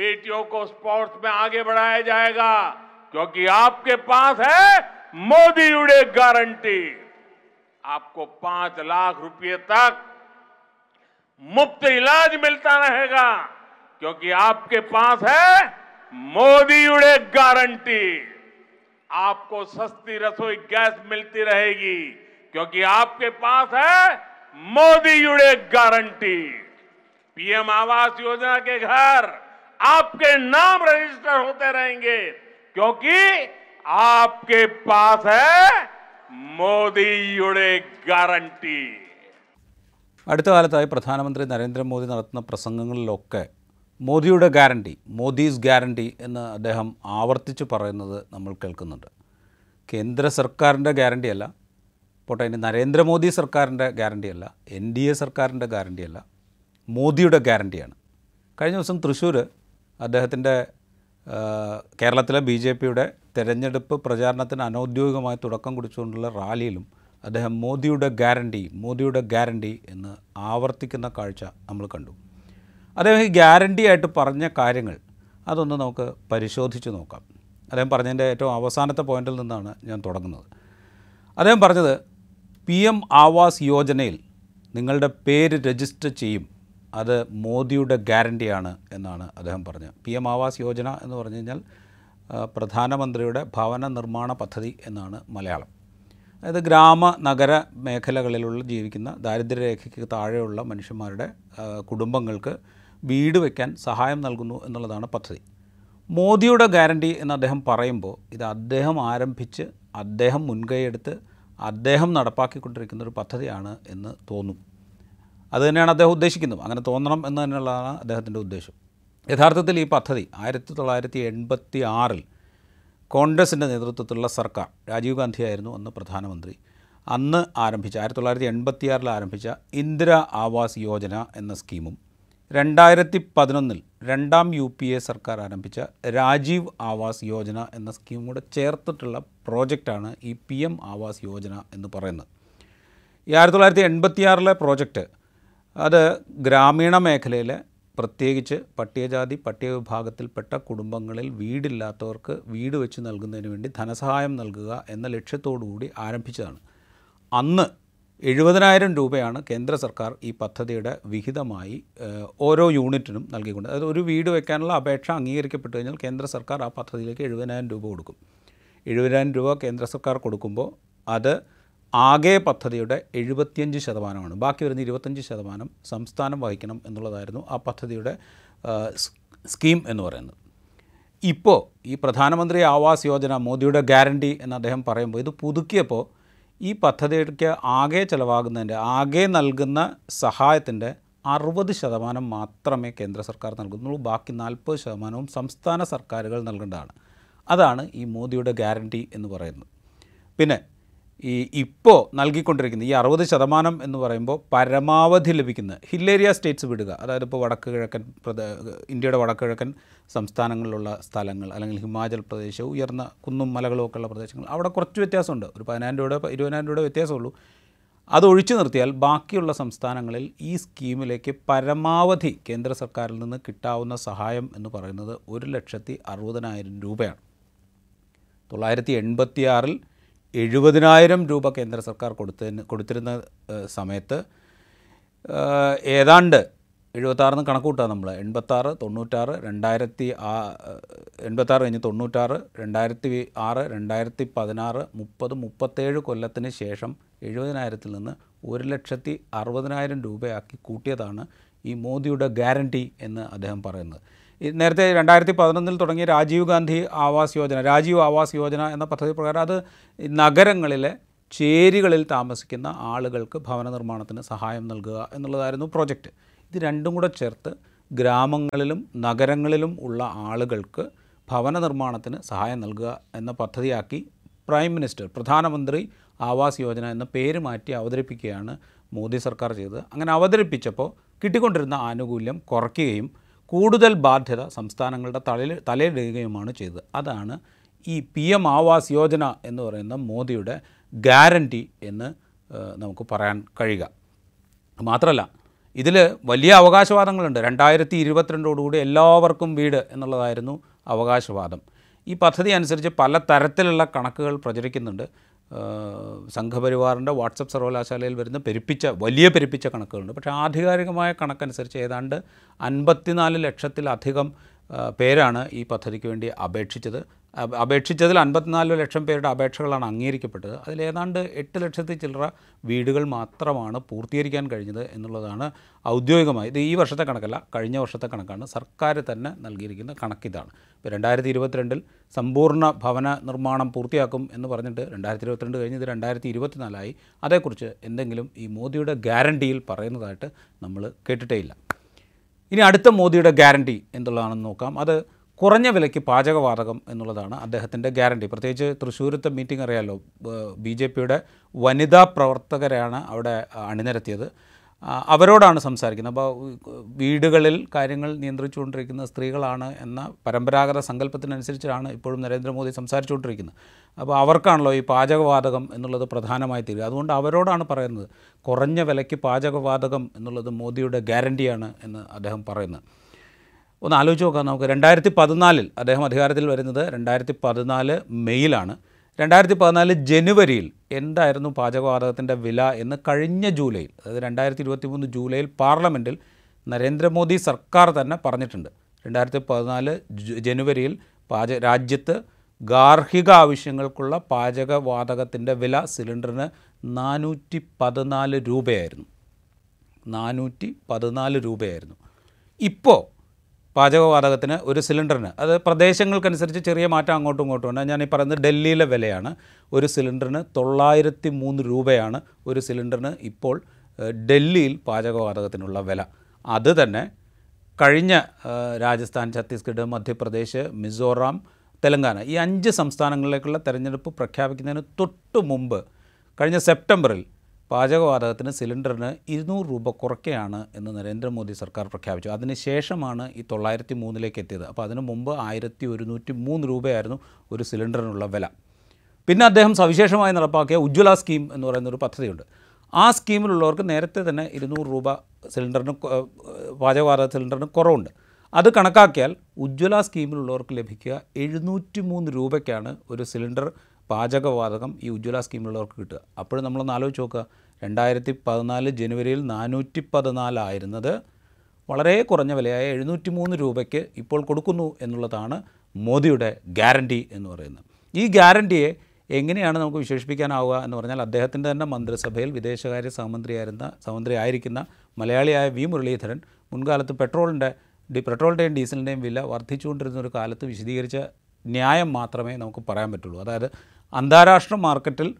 बेटियों को स्पोर्ट्स में आगे बढ़ाया जाएगा, क्योंकि आपके पास है मोदी उड़े गारंटी आपको पाँच लाख रुपए तक मुफ़्त इलाज मिलता रहेगा, क्योंकि आपके पास है मोदी उड़े गारंटी आपको सस्ती रसोई गैस मिलती रहेगी, क्योंकि आपके पास है मोदी उड़े गारंटी पीएम आवास योजना के घर। आपके नाम रजिस्टर होते रहेंगे क्योंकि आपके पास है मोदी उड़े गारंटी അടുത്ത കാലത്തായി പ്രധാനമന്ത്രി നരേന്ദ്രമോദി നടത്തുന്ന പ്രസംഗങ്ങളിലൊക്കെ മോദിയുടെ ഗ്യാരണ്ടി മോദീസ് ഗ്യാരണ്ടി എന്ന് അദ്ദേഹം ആവർത്തിച്ച് പറയുന്നത് നമ്മൾ കേൾക്കുന്നുണ്ട് കേന്ദ്ര സർക്കാരിൻ്റെ ഗ്യാരണ്ടിയല്ല പോട്ടെ ഇനി നരേന്ദ്രമോദി സർക്കാരിൻ്റെ ഗ്യാരണ്ടിയല്ല എൻ ഡി എ സർക്കാരിൻ്റെ ഗ്യാരണ്ടിയല്ല മോദിയുടെ ഗ്യാരണ്ടിയാണ് കഴിഞ്ഞ ദിവസം തൃശ്ശൂർ അദ്ദേഹത്തിന്റെ കേരളത്തിലെ ബി ജെ പിയുടെ തെരഞ്ഞെടുപ്പ് പ്രചാരണത്തിന് അനൗദ്യോഗികമായി തുടക്കം കുറിച്ചുകൊണ്ടുള്ള റാലിയിലും അദ്ദേഹം മോദിയുടെ ഗ്യാരണ്ടി മോദിയുടെ ഗ്യാരണ്ടി എന്ന് ആവർത്തിക്കുന്ന കാഴ്ച നമ്മൾ കണ്ടു. അദ്ദേഹം ഈ ഗ്യാരണ്ടി ആയിട്ട് പറഞ്ഞ കാര്യങ്ങൾ അതൊന്ന് നമുക്ക് പരിശോധിച്ച് നോക്കാം. അദ്ദേഹം പറഞ്ഞതിന്റെ ഏറ്റവും അവസാനത്തെ പോയിന്റിൽ നിന്നാണ് ഞാൻ തുടങ്ങുന്നത്. അദ്ദേഹം പറഞ്ഞത് പി എം ആവാസ് യോജനയിൽ നിങ്ങളുടെ പേര് രജിസ്റ്റർ ചെയ്യും. അത് മോദിയുടെ ഗ്യാരണ്ടിയാണ് എന്നാണ് അദ്ദേഹം പറഞ്ഞത്. പി എം ആവാസ് യോജന എന്ന് പറഞ്ഞു കഴിഞ്ഞാൽ പ്രധാനമന്ത്രിയുടെ ഭവന നിർമ്മാണ പദ്ധതി എന്നാണ് മലയാളം. അതായത് ഗ്രാമ നഗര മേഖലകളിലുള്ള ജീവിക്കുന്ന ദാരിദ്ര്യരേഖയ്ക്ക് താഴെയുള്ള മനുഷ്യന്മാരുടെ കുടുംബങ്ങൾക്ക് വീട് വയ്ക്കാൻ സഹായം നൽകുന്നു എന്നുള്ളതാണ് പദ്ധതി. മോദിയുടെ ഗ്യാരണ്ടി എന്ന് അദ്ദേഹം പറയുമ്പോൾ ഇത് അദ്ദേഹം ആരംഭിച്ച് അദ്ദേഹം മുൻകൈയെടുത്ത് അദ്ദേഹം നടപ്പാക്കിക്കൊണ്ടിരിക്കുന്ന ഒരു പദ്ധതിയാണ് എന്ന് തോന്നും. അത് തന്നെയാണ് അദ്ദേഹം ഉദ്ദേശിക്കുന്നത്. അങ്ങനെ തോന്നണം എന്ന് തന്നെയുള്ളതാണ് അദ്ദേഹത്തിന്റെ ഉദ്ദേശം. യഥാർത്ഥത്തിൽ ഈ പദ്ധതി ആയിരത്തി തൊള്ളായിരത്തി എൺപത്തി ആറിൽ കോൺഗ്രസിന്റെ നേതൃത്വത്തിലുള്ള സർക്കാർ രാജീവ് ഗാന്ധിയായിരുന്നു അന്ന് പ്രധാനമന്ത്രി അന്ന് ആരംഭിച്ച ആയിരത്തി തൊള്ളായിരത്തി എൺപത്തി ആറിൽ ആരംഭിച്ച ഇന്ദിര ആവാസ് യോജന എന്ന സ്കീമും രണ്ടായിരത്തി പതിനൊന്നിൽ രണ്ടാം യു പി എ സർക്കാർ ആരംഭിച്ച രാജീവ് ആവാസ് യോജന എന്ന സ്കീമും കൂടെ ചേർത്തിട്ടുള്ള പ്രോജക്റ്റാണ് ഈ പി എം ആവാസ് യോജന എന്ന് പറയുന്നത്. ഈ ആയിരത്തി തൊള്ളായിരത്തി എൺപത്തിയാറിലെ പ്രോജക്റ്റ് അത് ഗ്രാമീണ മേഖലയിലെ പ്രത്യേകിച്ച് പട്ടികജാതി പട്ടിക വിഭാഗത്തിൽപ്പെട്ട കുടുംബങ്ങളിൽ വീടില്ലാത്തവർക്ക് വീട് വെച്ച് നൽകുന്നതിന് വേണ്ടി ധനസഹായം നൽകുക എന്ന ലക്ഷ്യത്തോടു കൂടി ആരംഭിച്ചതാണ്. അന്ന് എഴുപതിനായിരം രൂപയാണ് കേന്ദ്ര സർക്കാർ ഈ പദ്ധതിയുടെ വിഹിതമായി ഓരോ യൂണിറ്റിനും നൽകിക്കൊണ്ട്. അതായത് ഒരു വീട് വയ്ക്കാനുള്ള അപേക്ഷ അംഗീകരിക്കപ്പെട്ടു കഴിഞ്ഞാൽ കേന്ദ്ര സർക്കാർ ആ പദ്ധതിയിലേക്ക് എഴുപതിനായിരം രൂപ കൊടുക്കും. എഴുപതിനായിരം രൂപ കേന്ദ്ര സർക്കാർ കൊടുക്കുമ്പോൾ അത് ആകെ പദ്ധതിയുടെ എഴുപത്തിയഞ്ച് ശതമാനമാണ്. ബാക്കി വരുന്ന ഇരുപത്തഞ്ച് ശതമാനം സംസ്ഥാനം വഹിക്കണം എന്നുള്ളതായിരുന്നു ആ പദ്ധതിയുടെ സ്കീം എന്ന് പറയുന്നത്. ഇപ്പോൾ ഈ പ്രധാനമന്ത്രി ആവാസ് യോജന മോദിയുടെ ഗ്യാരണ്ടി എന്ന് അദ്ദേഹം പറയുമ്പോൾ ഇത് പുതുക്കിയപ്പോൾ ഈ പദ്ധതിക്ക് ആകെ ചിലവാകുന്നതിന്റെ ആകെ നൽകുന്ന സഹായത്തിന്റെ അറുപത് ശതമാനം മാത്രമേ കേന്ദ്ര സർക്കാർ നൽകുന്നുള്ളൂ. ബാക്കി നാൽപ്പത് ശതമാനവും സംസ്ഥാന സർക്കാരുകൾ നൽകേണ്ടതാണ്. അതാണ് ഈ മോദിയുടെ ഗ്യാരണ്ടി എന്ന് പറയുന്നത്. പിന്നെ ഈ ഇപ്പോൾ നൽകിക്കൊണ്ടിരിക്കുന്ന ഈ അറുപത് ശതമാനം എന്ന് പറയുമ്പോൾ പരമാവധി ലഭിക്കുന്ന ഹില്ലേരിയ സ്റ്റേറ്റ്സ് വിടുക. അതായത് ഇപ്പോൾ വടക്ക് കിഴക്കൻ പ്രദേ ഇന്ത്യയുടെ വടക്ക് കിഴക്കൻ സംസ്ഥാനങ്ങളിലുള്ള സ്ഥലങ്ങൾ അല്ലെങ്കിൽ ഹിമാചൽ പ്രദേശ് ഉയർന്ന കുന്നും മലകളും ഒക്കെ ഉള്ള പ്രദേശങ്ങൾ അവിടെ കുറച്ച് വ്യത്യാസമുണ്ട്. ഒരു പതിനായിരം രൂപയുടെ ഇരുപതിനായിരം രൂപയുടെ വ്യത്യാസമുള്ളൂ അത് ഒഴിച്ചു നിർത്തിയാൽ ബാക്കിയുള്ള സംസ്ഥാനങ്ങളിൽ ഈ സ്കീമിലേക്ക് പരമാവധി കേന്ദ്ര സർക്കാരിൽ നിന്ന് കിട്ടാവുന്ന സഹായം എന്ന് പറയുന്നത് ഒരു ലക്ഷത്തി അറുപതിനായിരം രൂപയാണ്. തൊള്ളായിരത്തി എൺപത്തി ആറിൽ എഴുപതിനായിരം രൂപ കേന്ദ്ര സർക്കാർ കൊടുത്തതിന് കൊടുത്തിരുന്ന സമയത്ത് ഏതാണ്ട് എഴുപത്താറിന് കണക്ക് നമ്മൾ എൺപത്താറ് തൊണ്ണൂറ്റാറ് രണ്ടായിരത്തി ആ എൺപത്താറ് കഴിഞ്ഞ് തൊണ്ണൂറ്റാറ് രണ്ടായിരത്തി ആറ് രണ്ടായിരത്തി പതിനാറ് മുപ്പത് മുപ്പത്തേഴ് കൊല്ലത്തിന് ശേഷം എഴുപതിനായിരത്തിൽ നിന്ന് ഒരു ലക്ഷത്തി അറുപതിനായിരം രൂപയാക്കി കൂട്ടിയതാണ് ഈ മോദിയുടെ ഗ്യാരണ്ടി എന്ന് അദ്ദേഹം പറയുന്നത്. നേരത്തെ രണ്ടായിരത്തി പതിനൊന്നിൽ തുടങ്ങിയ രാജീവ് ഗാന്ധി ആവാസ് യോജന രാജീവ് ആവാസ് യോജന എന്ന പദ്ധതി പ്രകാരം അത് നഗരങ്ങളിലെ ചേരികളിൽ താമസിക്കുന്ന ആളുകൾക്ക് ഭവന നിർമ്മാണത്തിന് സഹായം നൽകുക എന്നുള്ളതായിരുന്നു പ്രോജക്റ്റ് ഇത് രണ്ടും കൂടെ ചേർത്ത് ഗ്രാമങ്ങളിലും നഗരങ്ങളിലും ഉള്ള ആളുകൾക്ക് ഭവന നിർമ്മാണത്തിന് സഹായം നൽകുക എന്ന പദ്ധതിയാക്കി പ്രൈം മിനിസ്റ്റർ പ്രധാനമന്ത്രി ആവാസ് യോജന എന്ന പേര് മാറ്റി അവതരിപ്പിക്കുകയാണ് മോദി സർക്കാർ ചെയ്തത്. അങ്ങനെ അവതരിപ്പിച്ചപ്പോൾ കിട്ടിക്കൊണ്ടിരുന്ന ആനുകൂല്യം കുറയ്ക്കുകയും കൂടുതൽ ബാധ്യത സംസ്ഥാനങ്ങളുടെ തലയിൽ തലയിലിടുകയുമാണ് ചെയ്തത്. അതാണ് ഈ പി എം ആവാസ് യോജന എന്ന് പറയുന്ന മോദിയുടെ ഗ്യാരണ്ടി എന്ന് നമുക്ക് പറയാൻ കഴിയുക. മാത്രമല്ല ഇതിൽ വലിയ അവകാശവാദങ്ങളുണ്ട്. രണ്ടായിരത്തി ഇരുപത്തിരണ്ടോടുകൂടി എല്ലാവർക്കും വീട് എന്നുള്ളതായിരുന്നു അവകാശവാദം. ഈ പദ്ധതി അനുസരിച്ച് പല തരത്തിലുള്ള കണക്കുകൾ പ്രചരിക്കുന്നുണ്ട്. സംഘപരിവാറിന്റെ വാട്സപ്പ് സർവകലാശാലയിൽ വരുന്ന പെരുപ്പിച്ച വലിയ പെരുപ്പിച്ച കണക്കുകളുണ്ട്. പക്ഷേ ആധികാരികമായ കണക്കനുസരിച്ച് ഏതാണ്ട് അൻപത്തിനാല് ലക്ഷത്തിലധികം പേരാണ് ഈ പദ്ധതിക്ക് വേണ്ടി അപേക്ഷിച്ചത്. അപ- അപേക്ഷിച്ചതിൽ അൻപത്തിനാല് ലക്ഷം പേരുടെ അപേക്ഷകളാണ് അംഗീകരിക്കപ്പെട്ടത്. അതിലേതാണ്ട് എട്ട് ലക്ഷത്തി ചില്ലറ വീടുകൾ മാത്രമാണ് പൂർത്തീകരിക്കാൻ കഴിഞ്ഞത് എന്നുള്ളതാണ് ഔദ്യോഗികമായി. ഇത് ഈ വർഷത്തെ കണക്കല്ല കഴിഞ്ഞ വർഷത്തെ കണക്കാണ്. സർക്കാർ തന്നെ നൽകിയിരിക്കുന്ന കണക്കിതാണ്. ഇപ്പോൾ രണ്ടായിരത്തി ഇരുപത്തിരണ്ടിൽ സമ്പൂർണ ഭവന നിർമ്മാണം പൂർത്തിയാക്കും എന്ന് പറഞ്ഞിട്ട് രണ്ടായിരത്തി ഇരുപത്തിരണ്ട് കഴിഞ്ഞ് ഇത് രണ്ടായിരത്തി ഇരുപത്തിനാലായി അതേക്കുറിച്ച് എന്തെങ്കിലും ഈ മോദിയുടെ ഗ്യാരണ്ടിയിൽ പറയുന്നതായിട്ട് നമ്മൾ കേട്ടിട്ടേ ഇല്ല ഇനി അടുത്ത മോദിയുടെ ഗ്യാരണ്ടി എന്തുള്ളതാണെന്ന് നോക്കാം. അത് കുറഞ്ഞ വിലയ്ക്ക് പാചകവാതകം എന്നുള്ളതാണ് അദ്ദേഹത്തിന്റെ ഗ്യാരണ്ടി. പ്രത്യേകിച്ച് തൃശ്ശൂരത്തെ മീറ്റിംഗ് അറിയാലോ ബി ജെ പിയുടെ വനിതാ പ്രവർത്തകരാണ് അവിടെ അണിനിരത്തിയത്. അവരോടാണ് സംസാരിക്കുന്നത്. അപ്പോൾ വീടുകളിൽ കാര്യങ്ങൾ നിയന്ത്രിച്ചുകൊണ്ടിരിക്കുന്ന സ്ത്രീകളാണ് എന്ന പരമ്പരാഗത സങ്കല്പത്തിനനുസരിച്ചാണ് ഇപ്പോഴും നരേന്ദ്രമോദി സംസാരിച്ചുകൊണ്ടിരിക്കുന്നത്. അപ്പോൾ അവർക്കാണല്ലോ ഈ പാചകവാതകം എന്നുള്ളത് പ്രധാനമായി തീരുക. അതുകൊണ്ട് അവരോടാണ് പറയുന്നത് കുറഞ്ഞ വിലയ്ക്ക് പാചകവാതകം എന്നുള്ളത് മോദിയുടെ ഗ്യാരണ്ടിയാണ് എന്ന് അദ്ദേഹം പറയുന്നത്. ഒന്ന് ആലോചിച്ച് നോക്കാം നമുക്ക്. രണ്ടായിരത്തി പതിനാലിൽ അദ്ദേഹം അധികാരത്തിൽ വരുന്നത് രണ്ടായിരത്തി പതിനാല് മെയ്യിലാണ്. രണ്ടായിരത്തി പതിനാല് ജനുവരിയിൽ എന്തായിരുന്നു പാചകവാതകത്തിന്റെ വില എന്ന് കഴിഞ്ഞ ജൂലൈയിൽ അതായത് രണ്ടായിരത്തി ഇരുപത്തി മൂന്ന് ജൂലൈയിൽ പാർലമെന്റിൽ നരേന്ദ്രമോദി സർക്കാർ തന്നെ പറഞ്ഞിട്ടുണ്ട്. രണ്ടായിരത്തി പതിനാല് ജനുവരിയിൽ പാച രാജ്യത്ത് ഗാർഹിക ആവശ്യങ്ങൾക്കുള്ള പാചകവാതകത്തിന്റെ വില സിലിണ്ടറിന് നാനൂറ്റി പതിനാല് രൂപയായിരുന്നു. നാനൂറ്റി പതിനാല് രൂപയായിരുന്നു. ഇപ്പോൾ പാചകവാതകത്തിന് ഒരു സിലിണ്ടറിന്. അത് പ്രദേശങ്ങൾക്കനുസരിച്ച് ചെറിയ മാറ്റം അങ്ങോട്ടും ഇങ്ങോട്ടും ഉണ്ട്. ഞാൻ ഈ പറയുന്നത് ഡൽഹിയിലെ വിലയാണ്. ഒരു സിലിണ്ടറിന് തൊള്ളായിരത്തി മൂന്ന് രൂപയാണ് ഒരു സിലിണ്ടറിന് ഇപ്പോൾ ഡൽഹിയിൽ പാചകവാതകത്തിനുള്ള വില. അത് തന്നെ കഴിഞ്ഞ രാജസ്ഥാൻ ഛത്തീസ്ഗഡ് മധ്യപ്രദേശ് മിസോറാം തെലങ്കാന ഈ അഞ്ച് സംസ്ഥാനങ്ങളിലേക്കുള്ള തെരഞ്ഞെടുപ്പ് പ്രഖ്യാപിക്കുന്നതിന് തൊട്ട് മുമ്പ് കഴിഞ്ഞ സെപ്റ്റംബറിൽ പാചകവാതകത്തിന് സിലിണ്ടറിന് ഇരുന്നൂറ് രൂപ കുറയ്ക്കുകയാണ് എന്ന് നരേന്ദ്രമോദി സർക്കാർ പ്രഖ്യാപിച്ചു. അതിനുശേഷമാണ് ഈ തൊള്ളായിരത്തി മൂന്നിലേക്ക് എത്തിയത്. അപ്പോൾ അതിനു മുമ്പ് ആയിരത്തി ഒരുന്നൂറ്റി മൂന്ന് രൂപയായിരുന്നു ഒരു സിലിണ്ടറിനുള്ള വില. പിന്നെ അദ്ദേഹം സവിശേഷമായി നടപ്പാക്കിയ ഉജ്ജ്വല സ്കീം എന്ന് പറയുന്ന ഒരു പദ്ധതിയുണ്ട്. ആ സ്കീമിലുള്ളവർക്ക് നേരത്തെ തന്നെ ഇരുന്നൂറ് രൂപ സിലിണ്ടറിന് പാചകവാതക സിലിണ്ടറിന് കുറവുണ്ട്. അത് കണക്കാക്കിയാൽ ഉജ്ജ്വല സ്കീമിലുള്ളവർക്ക് ലഭിക്കുക എഴുന്നൂറ്റി മൂന്ന് രൂപയ്ക്കാണ് ഒരു സിലിണ്ടർ പാചകവാതകം ഈ ഉജ്ജ്വല സ്കീമിലുള്ളവർക്ക് കിട്ടുക. അപ്പോഴും നമ്മളൊന്ന് ആലോചിച്ച് നോക്കുക. രണ്ടായിരത്തി പതിനാല് ജനുവരിയിൽ നാനൂറ്റി പതിനാലായിരുന്നത് വളരെ കുറഞ്ഞ വിലയായ എഴുന്നൂറ്റി മൂന്ന് രൂപയ്ക്ക് ഇപ്പോൾ കൊടുക്കുന്നു എന്നുള്ളതാണ് മോദിയുടെ ഗ്യാരണ്ടി എന്ന് പറയുന്നത്. ഈ ഗ്യാരണ്ടിയെ എങ്ങനെയാണ് നമുക്ക് വിശേഷിപ്പിക്കാനാവുക എന്ന് പറഞ്ഞാൽ അദ്ദേഹത്തിന്റെ തന്നെ മന്ത്രിസഭയിൽ വിദേശകാര്യ സഹമന്ത്രിയായിരുന്ന സഹമന്ത്രി ആയിരിക്കുന്ന മലയാളിയായ വി മുരളീധരൻ മുൻകാലത്ത് പെട്രോളിന്റെ ഡി പെട്രോളിന്റെയും ഡീസലിന്റെയും വില വർദ്ധിച്ചുകൊണ്ടിരുന്ന ഒരു കാലത്ത് വിശദീകരിച്ച ന്യായം മാത്രമേ നമുക്ക് പറയാൻ പറ്റുള്ളൂ. അതായത് അന്താരാഷ്ട്ര മാർക്കറ്റിൽ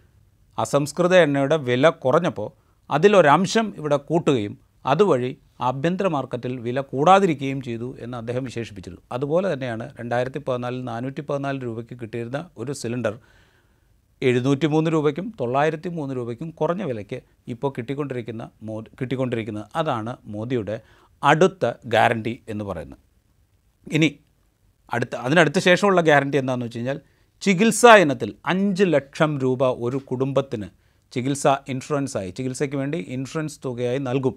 അസംസ്കൃത എണ്ണയുടെ വില കുറഞ്ഞപ്പോൾ അതിലൊരംശം ഇവിടെ കൂട്ടുകയും അതുവഴി ആഭ്യന്തര മാർക്കറ്റിൽ വില കൂടാതിരിക്കുകയും ചെയ്തു എന്ന് അദ്ദേഹം വിശേഷിപ്പിച്ചിരുന്നു. അതുപോലെ തന്നെയാണ് രണ്ടായിരത്തി പതിനാലിൽ നാനൂറ്റി പതിനാല് രൂപയ്ക്ക് കിട്ടിയിരുന്ന ഒരു സിലിണ്ടർ എഴുന്നൂറ്റി മൂന്ന് രൂപയ്ക്കും തൊള്ളായിരത്തി മൂന്ന് രൂപയ്ക്കും കുറഞ്ഞ വിലയ്ക്ക് ഇപ്പോൾ കിട്ടിക്കൊണ്ടിരിക്കുന്ന മോ കിട്ടിക്കൊണ്ടിരിക്കുന്നത്. അതാണ് മോദിയുടെ അടുത്ത ഗ്യാരണ്ടി എന്ന് പറയുന്നത്. ഇനി അടുത്ത അതിനടുത്ത ശേഷമുള്ള ഗ്യാരണ്ടി എന്താണെന്ന് വെച്ച് കഴിഞ്ഞാൽ ചികിത്സാ ഇനത്തിൽ അഞ്ച് ലക്ഷം രൂപ ഒരു കുടുംബത്തിന് ചികിത്സ ഇൻഷുറൻസായി ചികിത്സയ്ക്ക് വേണ്ടി ഇൻഷുറൻസ് തുകയായി നൽകും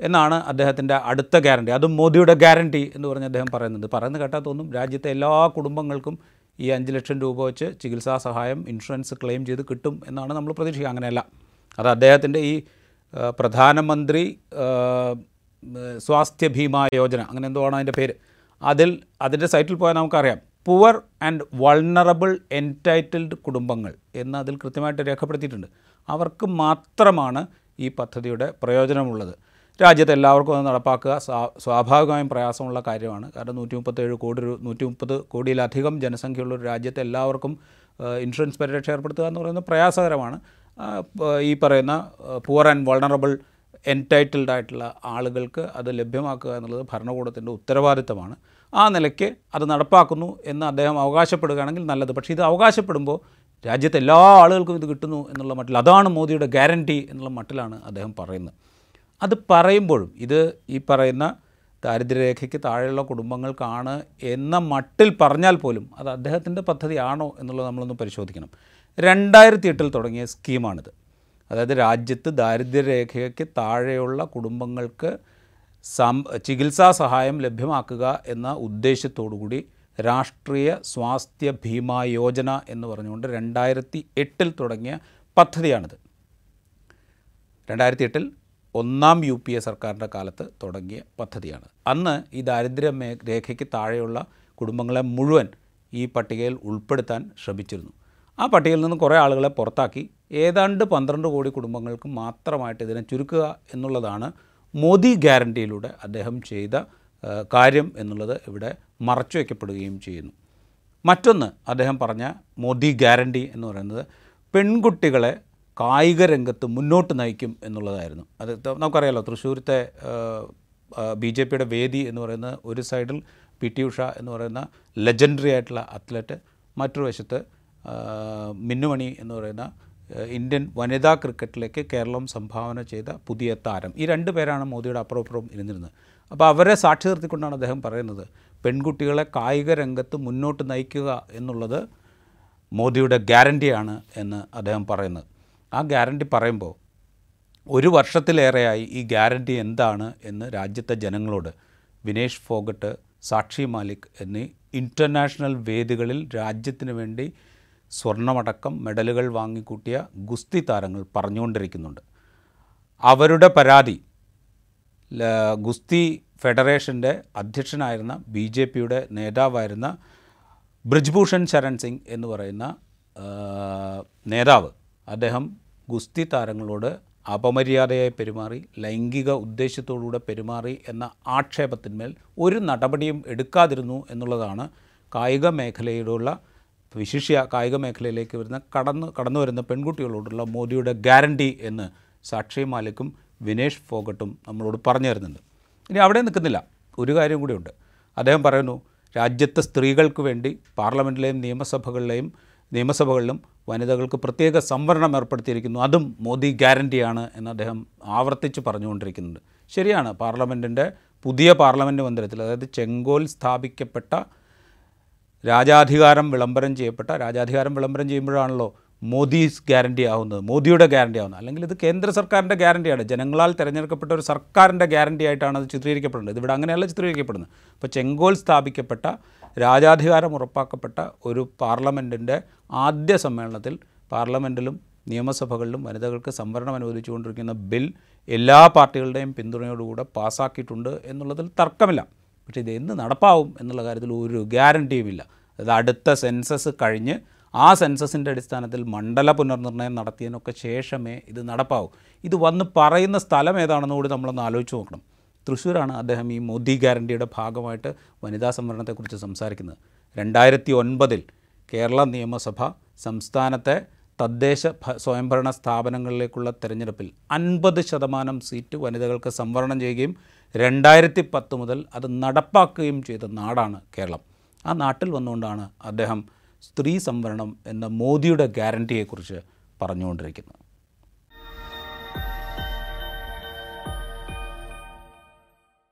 എന്നാണ് അദ്ദേഹത്തിന്റെ അടുത്ത ഗ്യാരണ്ടി അതും മോദിയുടെ ഗ്യാരണ്ടി എന്ന് പറഞ്ഞ് അദ്ദേഹം പറയുന്നുണ്ട്. പറയുന്നത് കേട്ടാൽ തോന്നും രാജ്യത്തെ എല്ലാ കുടുംബങ്ങൾക്കും ഈ അഞ്ച് ലക്ഷം രൂപ വെച്ച് ചികിത്സാ സഹായം ഇൻഷുറൻസ് ക്ലെയിം ചെയ്ത് കിട്ടും എന്നാണ് നമ്മൾ പ്രതീക്ഷിക്കുക. അങ്ങനെയല്ല. അത് അദ്ദേഹത്തിന്റെ ഈ പ്രധാനമന്ത്രി സ്വാസ്ഥ്യ ഭീമാ യോജന അങ്ങനെ എന്തോ ആണ് അതിന്റെ പേര്. അതിൽ അതിന്റെ സൈറ്റിൽ പോയാൽ നമുക്കറിയാം. പുവർ ആൻഡ് വൾണറബിൾ എന്റൈറ്റിൽഡ് കുടുംബങ്ങൾ എന്ന് അതിൽ കൃത്യമായിട്ട് രേഖപ്പെടുത്തിയിട്ടുണ്ട്. അവർക്ക് മാത്രമാണ് ഈ പദ്ധതിയുടെ പ്രയോജനമുള്ളത്. രാജ്യത്ത് എല്ലാവർക്കും അത് നടപ്പാക്കുക സ്വാ- സ്വാഭാവികമായും പ്രയാസമുള്ള കാര്യമാണ്. കാരണം നൂറ്റി മുപ്പത്തേഴ് കോടി രൂപ നൂറ്റി മുപ്പത് കോടിയിലധികം ജനസംഖ്യയുള്ള ഒരു രാജ്യത്തെ എല്ലാവർക്കും ഇൻഷുറൻസ് പരിരക്ഷ ഏർപ്പെടുത്തുക എന്ന് പറയുന്നത് പ്രയാസകരമാണ്. ഈ പറയുന്ന പുവർ ആൻഡ് വൾണറബിൾ എന്റൈറ്റിൽഡ് ആയിട്ടുള്ള ആളുകൾക്ക് അത് ലഭ്യമാക്കുക എന്നുള്ളത് ഭരണകൂടത്തിന്റെ ഉത്തരവാദിത്തമാണ്. ആ നിലയ്ക്ക് അത് നടപ്പാക്കുന്നു എന്ന് അദ്ദേഹം അവകാശപ്പെടുകയാണെങ്കിൽ നല്ലത്. പക്ഷേ ഇത് അവകാശപ്പെടുമ്പോൾ രാജ്യത്തെ എല്ലാ ആളുകൾക്കും ഇത് കിട്ടുന്നു എന്നുള്ള മട്ടിൽ അതാണ് മോദിയുടെ ഗ്യാരണ്ടി എന്നുള്ള മട്ടിലാണ് അദ്ദേഹം പറയുന്നത്. അത് പറയുമ്പോഴും ഇത് ഈ പറയുന്ന ദാരിദ്ര്യരേഖയ്ക്ക് താഴെയുള്ള കുടുംബങ്ങൾക്കാണ് എന്ന മട്ടിൽ പറഞ്ഞാൽ പോലും അത് അദ്ദേഹത്തിന്റെ പദ്ധതിയാണോ എന്നുള്ളത് നമ്മളൊന്ന് പരിശോധിക്കണം. രണ്ടായിരത്തി എട്ടിൽ തുടങ്ങിയ സ്കീമാണിത്. അതായത് രാജ്യത്ത് ദാരിദ്ര്യരേഖയ്ക്ക് താഴെയുള്ള കുടുംബങ്ങൾക്ക് സം ചികിത്സാ സഹായം ലഭ്യമാക്കുക എന്ന ഉദ്ദേശത്തോടു കൂടി രാഷ്ട്രീയ സ്വാസ്ഥ്യ ഭീമാ യോജന എന്ന് പറഞ്ഞുകൊണ്ട് രണ്ടായിരത്തി എട്ടിൽ തുടങ്ങിയ പദ്ധതിയാണിത്. രണ്ടായിരത്തി എട്ടിൽ ഒന്നാം യു പി എ സർക്കാരിന്റെ കാലത്ത് തുടങ്ങിയ പദ്ധതിയാണ്. അന്ന് ഈ ദാരിദ്ര്യ മേ രേഖയ്ക്ക് താഴെയുള്ള കുടുംബങ്ങളെ മുഴുവൻ ഈ പട്ടികയിൽ ഉൾപ്പെടുത്താൻ ശ്രമിച്ചിരുന്നു. ആ പട്ടികയിൽ നിന്ന് കുറേ ആളുകളെ പുറത്താക്കി. ഏതാണ്ട് പന്ത്രണ്ട് കോടി കുടുംബങ്ങൾക്ക് മാത്രമായിട്ട് ഇതിനെ ചുരുക്കുക എന്നുള്ളതാണ് മോദി ഗ്യാരണ്ടിയിലൂടെ അദ്ദേഹം ചെയ്ത കാര്യം എന്നുള്ളത് ഇവിടെ മറച്ചു വയ്ക്കപ്പെടുകയും ചെയ്യുന്നു. മറ്റൊന്ന് അദ്ദേഹം പറഞ്ഞ മോദി ഗ്യാരണ്ടി എന്ന് പറയുന്നത് പെൺകുട്ടികളെ കായിക രംഗത്ത് മുന്നോട്ട് നയിക്കും എന്നുള്ളതായിരുന്നു. അത് നമുക്കറിയാലോ തൃശ്ശൂരത്തെ ബി ജെ പിയുടെ വേദി എന്ന് പറയുന്ന ഒരു സൈഡിൽ പി ടി ഉഷ എന്ന് പറയുന്ന ലെജൻഡറി ആയിട്ടുള്ള അത്ലറ്റ് മറ്റൊരു വശത്ത് മിന്നുമണി എന്ന് പറയുന്ന ഇന്ത്യൻ വനിതാ ക്രിക്കറ്റിലേക്ക് കേരളം സംഭാവന ചെയ്ത പുതിയ താരം. ഈ രണ്ട് പേരാണ് മോദിയുടെ അപ്പുറം ഇരുന്നിരുന്നത്. അപ്പോൾ അവരെ സാക്ഷി നിർത്തിക്കൊണ്ടാണ് അദ്ദേഹം പറയുന്നത് പെൺകുട്ടികളെ കായിക രംഗത്ത് മുന്നോട്ട് നയിക്കുക എന്നുള്ളത് മോദിയുടെ ഗ്യാരണ്ടിയാണ് എന്ന് അദ്ദേഹം പറയുന്നത്. ആ ഗ്യാരണ്ടി പറയുമ്പോൾ ഒരു വർഷത്തിലേറെയായി ഈ ഗ്യാരണ്ടി എന്താണ് എന്ന് രാജ്യത്തെ ജനങ്ങളോട് വിനേഷ് ഫോഗട്ട് സാക്ഷി മാലിക് എന്നീ ഇന്റർനാഷണൽ വേദികളിൽ രാജ്യത്തിന് വേണ്ടി സ്വർണമടക്കം മെഡലുകൾ വാങ്ങിക്കൂട്ടിയ ഗുസ്തി താരങ്ങൾ പറഞ്ഞുകൊണ്ടിരിക്കുന്നുണ്ട്. അവരുടെ പരാതി ഗുസ്തി ഫെഡറേഷന്റെ അധ്യക്ഷനായിരുന്ന ബി ജെ പിയുടെ നേതാവായിരുന്ന ബ്രിജ്ഭൂഷൺ ശരൺ സിംഗ് എന്ന് പറയുന്ന നേതാവ്. അദ്ദേഹം ഗുസ്തി താരങ്ങളോട് അപമര്യാദയായി പെരുമാറി ലൈംഗിക ഉദ്ദേശത്തോടുകൂടെ പെരുമാറി എന്ന ആക്ഷേപത്തിന്മേൽ ഒരു നടപടിയും എടുക്കാതിരുന്നു എന്നുള്ളതാണ് കായിക മേഖലയിലുള്ള വിശിഷ്യ കായിക മേഖലയിലേക്ക് വരുന്ന കടന്ന് കടന്നു വരുന്ന പെൺകുട്ടികളോടുള്ള മോദിയുടെ ഗ്യാരണ്ടി എന്ന് സാക്ഷി മാലിക്കും വിനേഷ് ഫോഗട്ടും നമ്മളോട് പറഞ്ഞു തരുന്നുണ്ട്. ഇനി അവിടെ നിൽക്കുന്നില്ല. ഒരു കാര്യം കൂടിയുണ്ട് അദ്ദേഹം പറയുന്നു രാജ്യത്തെ സ്ത്രീകൾക്ക് വേണ്ടി പാർലമെന്റിലെയും നിയമസഭകളിലെയും നിയമസഭകളിലും വനിതകൾക്ക് പ്രത്യേക സംവരണം ഏർപ്പെടുത്തിയിരിക്കുന്നു. അതും മോദി ഗ്യാരണ്ടിയാണ് എന്ന് അദ്ദേഹം ആവർത്തിച്ച് പറഞ്ഞുകൊണ്ടിരിക്കുന്നുണ്ട്. ശരിയാണ് പാർലമെന്റിന്റെ പുതിയ പാർലമെന്റ് മന്ദിരത്തിൽ അതായത് ചെങ്കോൽ സ്ഥാപിക്കപ്പെട്ട രാജാധികാരം വിളംബരം ചെയ്യപ്പെട്ട രാജാധികാരം വിളംബരം ചെയ്യുമ്പോഴാണല്ലോ മോദീസ് ഗ്യാരണ്ടി ആവുന്നത് മോദിയുടെ ഗ്യാരണ്ടി ആവുന്നത്. അല്ലെങ്കിൽ ഇത് കേന്ദ്ര സർക്കാരിന്റെ ഗ്യാരണ്ടിയാണ് ജനങ്ങളാൽ തിരഞ്ഞെടുക്കപ്പെട്ട ഒരു സർക്കാരിന്റെ ഗ്യാരണ്ടി ആയിട്ടാണ് അത് ചിത്രീകരിക്കപ്പെടുന്നത്. ഇതിവിടെ അങ്ങനെയല്ല ചിത്രീകരിക്കപ്പെടുന്നത്. അപ്പോൾ ചെങ്കോൽ സ്ഥാപിക്കപ്പെട്ട രാജാധികാരം ഉറപ്പാക്കപ്പെട്ട ഒരു പാർലമെന്റിന്റെ ആദ്യ സമ്മേളനത്തിൽ പാർലമെന്റിലും നിയമസഭകളിലും വനിതകൾക്ക് സംവരണം അനുവദിച്ചുകൊണ്ടിരിക്കുന്ന ബിൽ എല്ലാ പാർട്ടികളുടെയും പിന്തുണയോടുകൂടെ പാസ്സാക്കിയിട്ടുണ്ട് എന്നുള്ളതിൽ തർക്കമില്ല. പക്ഷേ ഇത് എന്ന് നടപ്പാവും എന്നുള്ള കാര്യത്തിൽ ഒരു ഗ്യാരണ്ടിയുമില്ല. അത് അടുത്ത സെൻസസ് കഴിഞ്ഞ് ആ സെൻസസിന്റെ അടിസ്ഥാനത്തിൽ മണ്ഡല പുനർനിർണയം നടത്തിയതിനൊക്കെ ശേഷമേ ഇത് നടപ്പാവൂ. ഇത് വന്ന് പറയുന്ന സ്ഥലം ഏതാണെന്ന് കൂടി നമ്മളൊന്ന് ആലോചിച്ച് നോക്കണം. തൃശ്ശൂരാണ് അദ്ദേഹം ഈ മോദി ഗ്യാരണ്ടിയുടെ ഭാഗമായിട്ട് വനിതാ സംവരണത്തെക്കുറിച്ച് സംസാരിക്കുന്നത്. രണ്ടായിരത്തി ഒൻപതിൽ കേരള നിയമസഭ സംസ്ഥാനത്തെ തദ്ദേശ സ്വയംഭരണ സ്ഥാപനങ്ങളിലേക്കുള്ള തെരഞ്ഞെടുപ്പിൽ അൻപത് ശതമാനം സീറ്റ് വനിതകൾക്ക് സംവരണം ചെയ്യുകയും രണ്ടായിരത്തി പത്ത് മുതൽ അത് നടപ്പാക്കുകയും ചെയ്ത നാടാണ് കേരളം. ആ നാട്ടിൽ വന്നുകൊണ്ടാണ് അദ്ദേഹം സ്ത്രീ സംവരണം എന്ന മോദിയുടെ ഗ്യാരണ്ടിയെക്കുറിച്ച് പറഞ്ഞുകൊണ്ടിരിക്കുന്നത്.